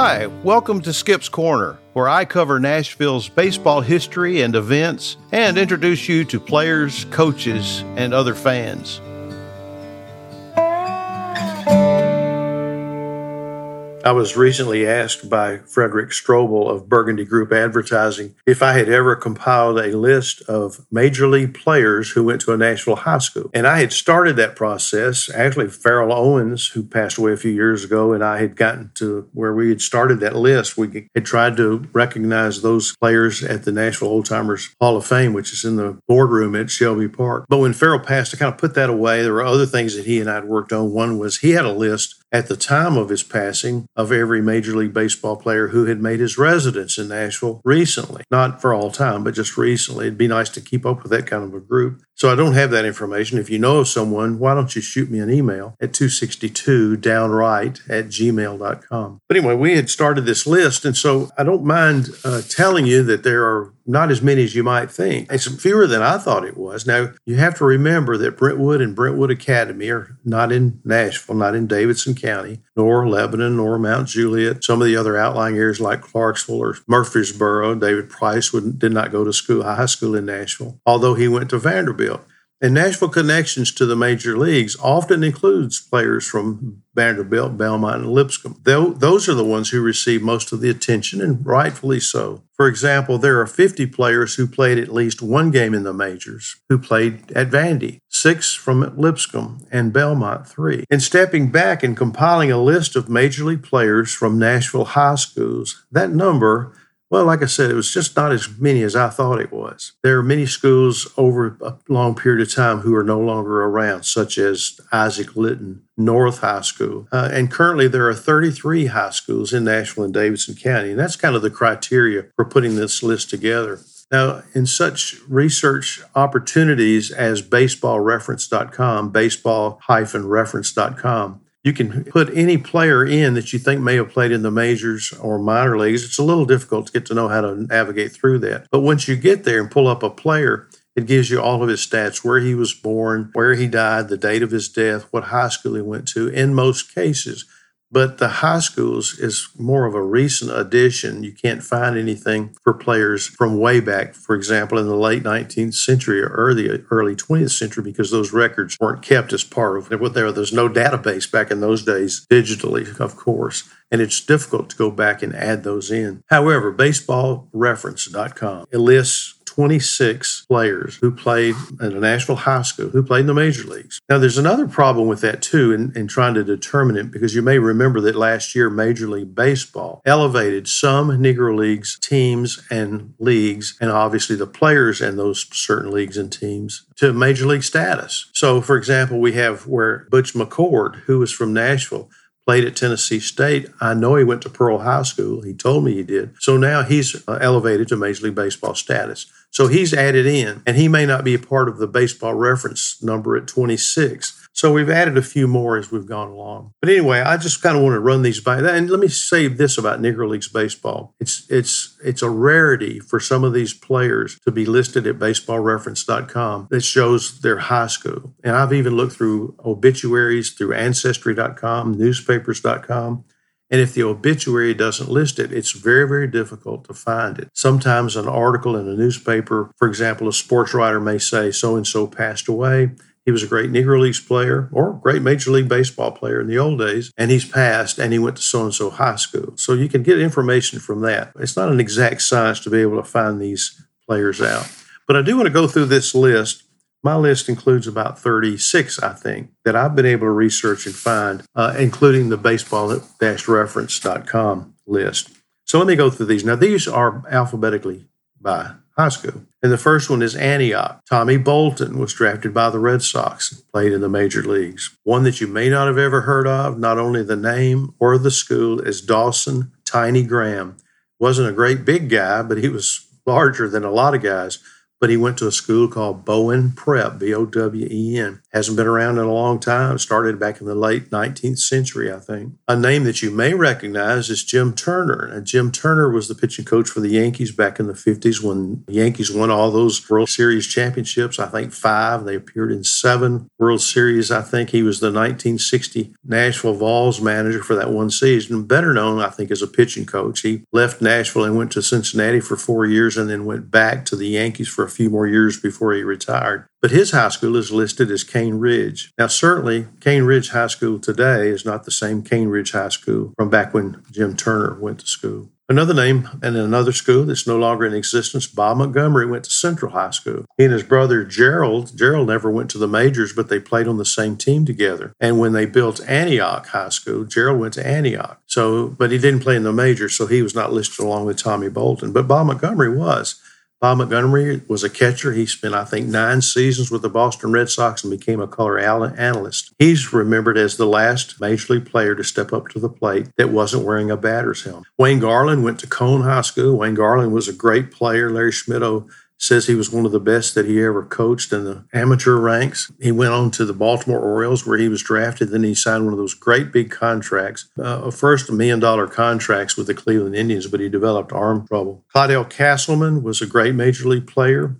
Hi, welcome to Skip's Corner, where I cover Nashville's baseball history and events and introduce you to players, coaches, and other fans. I was recently asked by Frederick Strobel of Burgundy Group Advertising if I had ever compiled a list of major league players who went to a Nashville high school. And I had started that process. Actually, Farrell Owens, who passed away a few years ago, and I had gotten to where we had started that list. We had tried to recognize those players at the Nashville Old Timers Hall of Fame, which is in the boardroom at Shelby Park. But when Farrell passed, I kind of put that away. There were other things that he and I had worked on. One was he had a list at the time of his passing of every Major League Baseball player who had made his residence in Nashville recently. Not for all time, but just recently. It'd be nice to keep up with that kind of a group. So I don't have that information. If you know of someone, why don't you shoot me an email at 262 downright at gmail.com. But anyway, we had started this list. And so I don't mind uh, telling you that there are not as many as you might think. It's fewer than I thought it was. Now, you have to remember that Brentwood and Brentwood Academy are not in Nashville, not in Davidson County, nor Lebanon, nor Mount Juliet. Some of the other outlying areas like Clarksville or Murfreesboro. David Price would, did not go to school, high school in Nashville, although he went to Vanderbilt. And Nashville connections to the major leagues often includes players from Vanderbilt, Belmont, and Lipscomb. Those are the ones who receive most of the attention, and rightfully so. For example, there are 50 players who played at least one game in the majors who played at Vandy, six from Lipscomb, and Belmont, three. In stepping back and compiling a list of major league players from Nashville high schools, that number well, like I said, it was just not as many as I thought it was. There are many schools over a long period of time who are no longer around, such as Isaac Litton North High School. Uh, and currently, there are 33 high schools in Nashville and Davidson County. And that's kind of the criteria for putting this list together. Now, in such research opportunities as baseballreference.com, baseball-reference.com, you can put any player in that you think may have played in the majors or minor leagues. It's a little difficult to get to know how to navigate through that. But once you get there and pull up a player, it gives you all of his stats, where he was born, where he died, the date of his death, what high school he went to, in most cases. But the high schools is more of a recent addition. You can't find anything for players from way back, for example, in the late 19th century or early early 20th century, because those records weren't kept as part of what there. There's no database back in those days digitally, of course, and it's difficult to go back and add those in. However, baseballreference.com lists 26 players who played at a Nashville high school, who played in the major leagues. Now, there's another problem with that too, in, in trying to determine it, because you may remember that last year, Major League Baseball elevated some Negro Leagues teams and leagues, and obviously the players in those certain leagues and teams to Major League status. So, for example, we have where Butch McCord, who was from Nashville, played at Tennessee State. I know he went to Pearl High School. He told me he did. So now he's uh, elevated to Major League Baseball status. So he's added in, and he may not be a part of the baseball reference number at 26. So we've added a few more as we've gone along. But anyway, I just kind of want to run these by. And let me say this about Negro Leagues baseball: it's it's it's a rarity for some of these players to be listed at BaseballReference.com that shows their high school. And I've even looked through obituaries through Ancestry.com, newspapers.com. And if the obituary doesn't list it, it's very, very difficult to find it. Sometimes an article in a newspaper, for example, a sports writer may say so and so passed away. He was a great Negro Leagues player or great Major League Baseball player in the old days, and he's passed and he went to so and so high school. So you can get information from that. It's not an exact science to be able to find these players out. But I do want to go through this list. My list includes about 36, I think, that I've been able to research and find, uh, including the baseball-reference.com list. So let me go through these. Now, these are alphabetically by high school. And the first one is Antioch. Tommy Bolton was drafted by the Red Sox and played in the major leagues. One that you may not have ever heard of, not only the name or the school, is Dawson Tiny Graham. Wasn't a great big guy, but he was larger than a lot of guys. But he went to a school called Bowen Prep, B O W E N. Hasn't been around in a long time. Started back in the late 19th century, I think. A name that you may recognize is Jim Turner. And Jim Turner was the pitching coach for the Yankees back in the 50s when the Yankees won all those World Series championships. I think five. They appeared in seven World Series. I think he was the 1960 Nashville Vols manager for that one season. Better known, I think, as a pitching coach. He left Nashville and went to Cincinnati for four years and then went back to the Yankees for a few more years before he retired. But his high school is listed as Cane Ridge. Now, certainly, Cane Ridge High School today is not the same Cane Ridge High School from back when Jim Turner went to school. Another name and another school that's no longer in existence, Bob Montgomery went to Central High School. He and his brother Gerald, Gerald never went to the majors, but they played on the same team together. And when they built Antioch High School, Gerald went to Antioch. So, but he didn't play in the majors, so he was not listed along with Tommy Bolton. But Bob Montgomery was. Bob Montgomery was a catcher. He spent, I think, nine seasons with the Boston Red Sox and became a color analyst. He's remembered as the last major league player to step up to the plate that wasn't wearing a batter's helmet. Wayne Garland went to Cone High School. Wayne Garland was a great player. Larry Schmittou says he was one of the best that he ever coached in the amateur ranks. He went on to the Baltimore Orioles where he was drafted. Then he signed one of those great big contracts, uh, first million dollar contracts with the Cleveland Indians, but he developed arm trouble. Clydell Castleman was a great major league player.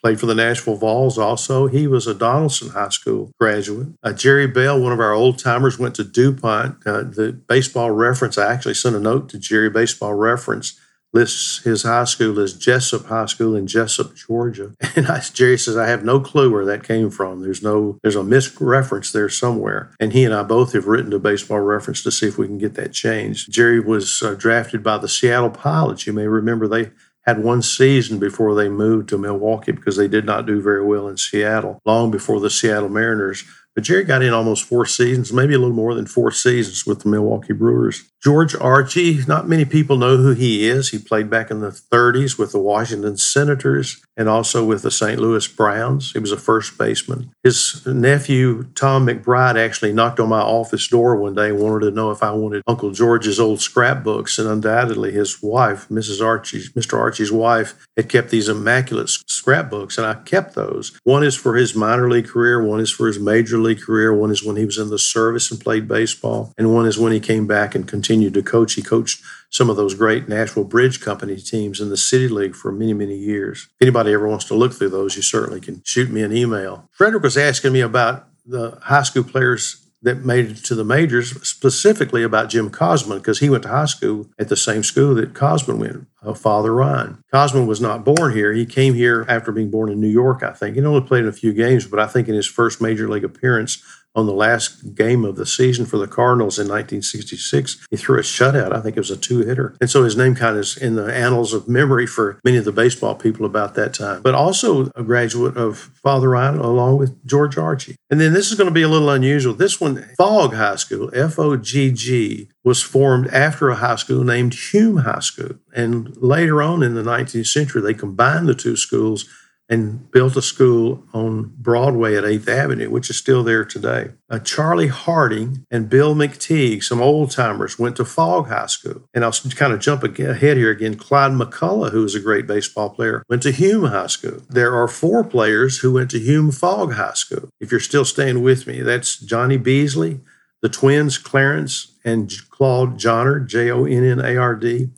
Played for the Nashville Vols also. He was a Donelson High School graduate. Uh, Jerry Bell, one of our old timers, went to DuPont. Uh, the baseball reference, I actually sent a note to Jerry Baseball Reference lists his high school as Jesup High School in Jesup, Georgia. And I, Jerry says, I have no clue where that came from. There's no, there's a misreference there somewhere. And he and I both have written to baseball reference to see if we can get that changed. Jerry was uh, drafted by the Seattle Pilots. You may remember they had one season before they moved to Milwaukee because they did not do very well in Seattle, long before the Seattle Mariners but Jerry got in almost four seasons, maybe a little more than four seasons with the Milwaukee Brewers. George Archie, not many people know who he is. He played back in the 30s with the Washington Senators and also with the St. Louis Browns. He was a first baseman. His nephew, Tom McBride, actually knocked on my office door one day and wanted to know if I wanted Uncle George's old scrapbooks. And undoubtedly, his wife, Mrs. Archie, Mr. Archie's wife, had kept these immaculate scrapbooks, and I kept those. One is for his minor league career, one is for his major league league career. One is when he was in the service and played baseball, and one is when he came back and continued to coach. He coached some of those great Nashville Bridge Company teams in the City League for many, many years. If anybody ever wants to look through those, you certainly can shoot me an email. Frederick was asking me about the high school players that made it to the majors, specifically about Jim Cosman because he went to high school at the same school that Cosman went, uh, Father Ryan. Cosman was not born here. He came here after being born in New York, I think. He only played in a few games, but I think in his first major league appearance on the last game of the season for the Cardinals in 1966. He threw a shutout. I think it was a two hitter. And so his name kind of is in the annals of memory for many of the baseball people about that time. But also a graduate of Father Ryan along with George Archie. And then this is going to be a little unusual. This one, Fogg High School, F O G G, was formed after a high school named Hume High School. And later on in the 19th century, they combined the two schools and built a school on Broadway at 8th Avenue, which is still there today. Uh, Charlie Harding and Bill McTeague, some old timers, went to Fogg High School. And I'll kind of jump ahead here again. Clyde McCullough, who was a great baseball player, went to Hume High School. There are four players who went to Hume Fogg High School. If you're still staying with me, that's Johnny Beasley, the twins Clarence and Claude Jonnard, J O N N A R D.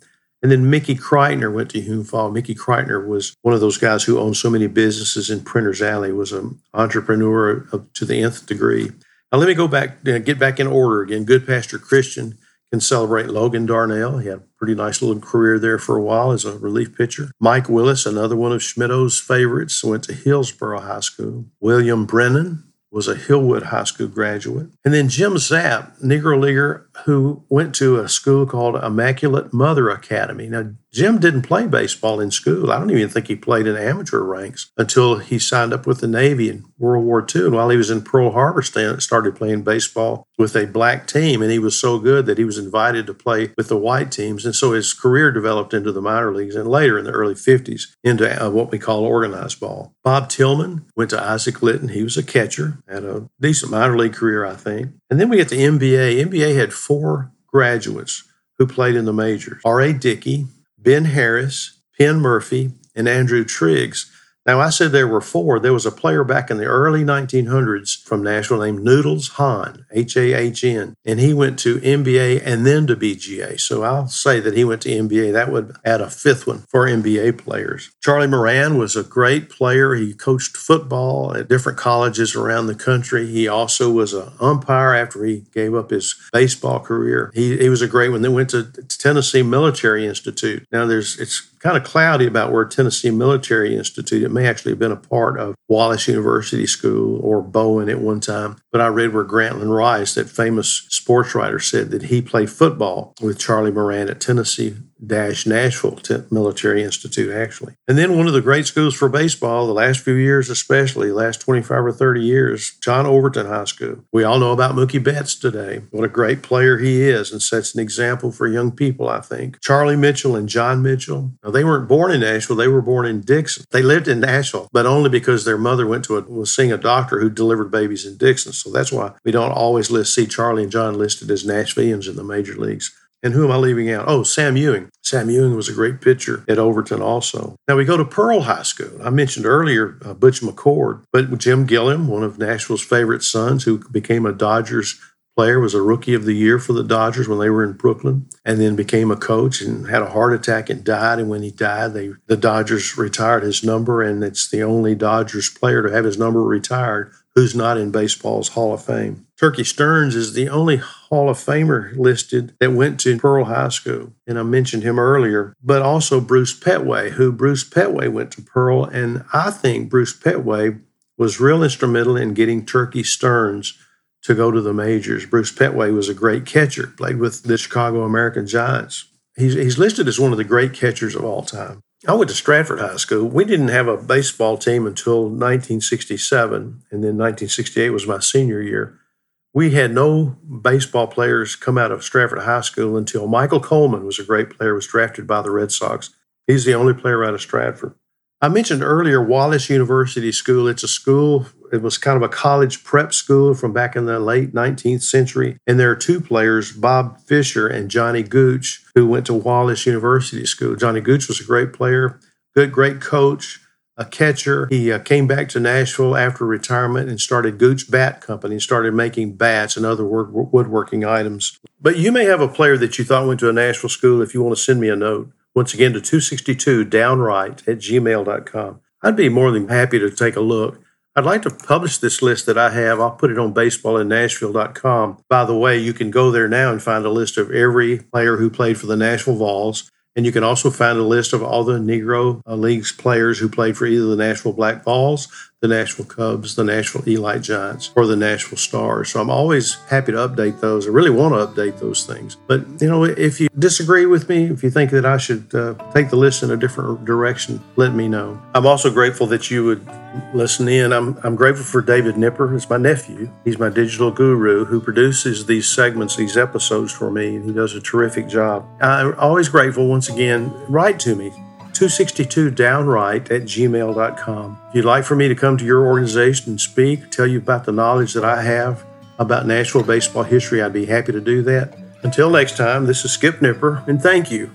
And then Mickey Kreitner went to Hume Fogg. Mickey Kreitner was one of those guys who owned so many businesses in Printer's Alley, was an entrepreneur to the nth degree. Now, let me go back, uh, get back in order again. Goodpasture Christian can celebrate Logan Darnell. He had a pretty nice little career there for a while as a relief pitcher. Mike Willis, another one of Schmittou's favorites, went to Hillsboro High School. William Brennan was a Hillwood High School graduate. And then Jim Zapp, Negro Leaguer, who went to a school called Immaculate Mother Academy. Now, Jim didn't play baseball in school. I don't even think he played in amateur ranks until he signed up with the Navy in World War II. And while he was in Pearl Harbor, started playing baseball with a black team. And he was so good that he was invited to play with the white teams. And so his career developed into the minor leagues and later in the early 50s into uh, what we call organized ball. Bob Tillman went to Isaac Litton. He was a catcher, had a decent minor league career, I think. And then we get the MBA. MBA had four graduates who played in the majors. R.A. Dickey, Ben Harris, Penn Murphy, and Andrew Triggs. Now, I said there were four. There was a player back in the early 1900s from Nashville named Noodles Hahn, H A H N, and he went to MBA and then to BGA. So I'll say that he went to MBA. That would add a fifth one for MBA players. Charlie Moran was a great player. He coached football at different colleges around the country. He also was an umpire after he gave up his baseball career. He, he was a great one. Then went to Tennessee Military Institute. Now there's it's kind of cloudy about where Tennessee Military Institute. It may actually have been a part of Wallace University School or Bowen at one time. But I read where Grantland Rice, that famous sports writer, said that he played football with Charlie Moran at Tennessee dash Nashville Military Institute, actually. And then one of the great schools for baseball, the last few years especially, last 25 or 30 years, John Overton High School. We all know about Mookie Betts today. What a great player he is and sets an example for young people, I think. Charlie Mitchell and John Mitchell. Now, they weren't born in Nashville, they were born in Dickson. They lived in Nashville, but only because their mother went to a, was seeing a doctor who delivered babies in Dickson. So that's why we don't always list, see Charlie and John listed as Nashvillians in the major leagues. And who am I leaving out? Oh, Sam Ewing. Sam Ewing was a great pitcher at Overton also. Now we go to Pearl High School. I mentioned earlier uh, Butch McCord, but Jim Gilliam, one of Nashville's favorite sons who became a Dodgers player, was a rookie of the year for the Dodgers when they were in Brooklyn, and then became a coach and had a heart attack and died. And when he died, they the Dodgers retired his number, and it's the only Dodgers player to have his number retired who's not in baseball's Hall of Fame. Turkey Stearnes is the only Hall of Famer listed that went to Pearl High School. And I mentioned him earlier, but also Bruce Petway, who Bruce Petway went to Pearl. And I think Bruce Petway was real instrumental in getting Turkey Stearnes to go to the majors. Bruce Petway was a great catcher, played with the Chicago American Giants. He's, he's listed as one of the great catchers of all time. I went to Stratford High School. We didn't have a baseball team until 1967, and then 1968 was my senior year. We had no baseball players come out of Stratford High School until Michael Coleman was a great player, was drafted by the Red Sox. He's the only player out of Stratford. I mentioned earlier Wallace University School. It's a school, it was kind of a college prep school from back in the late 19th century. And there are two players, Bob Fisher and Johnny Gooch, who went to Wallace University School. Johnny Gooch was a great player, good, great coach, a catcher. He uh, came back to Nashville after retirement and started Gooch Bat Company, started making bats and other woodworking items. But you may have a player that you thought went to a Nashville school if you want to send me a note. Once again, to 262 downright at gmail.com. I'd be more than happy to take a look. I'd like to publish this list that I have. I'll put it on baseballinnashville.com. By the way, you can go there now and find a list of every player who played for the Nashville Vols. And you can also find a list of all the Negro uh, Leagues players who played for either the Nashville Black Vols, the Nashville Cubs, the Nashville Elite Giants, or the Nashville Stars. So I'm always happy to update those. I really want to update those things. But, you know, if you disagree with me, if you think that I should uh, take the list in a different direction, let me know. I'm also grateful that you would listen in. I'm, I'm grateful for David Nipper. It's my nephew. He's my digital guru who produces these segments, these episodes for me, and he does a terrific job. I'm always grateful. Once again, write to me 262 downright at gmail.com. If you'd like for me to come to your organization and speak, tell you about the knowledge that I have about Nashville baseball history, I'd be happy to do that. Until next time, this is Skip Nipper, and thank you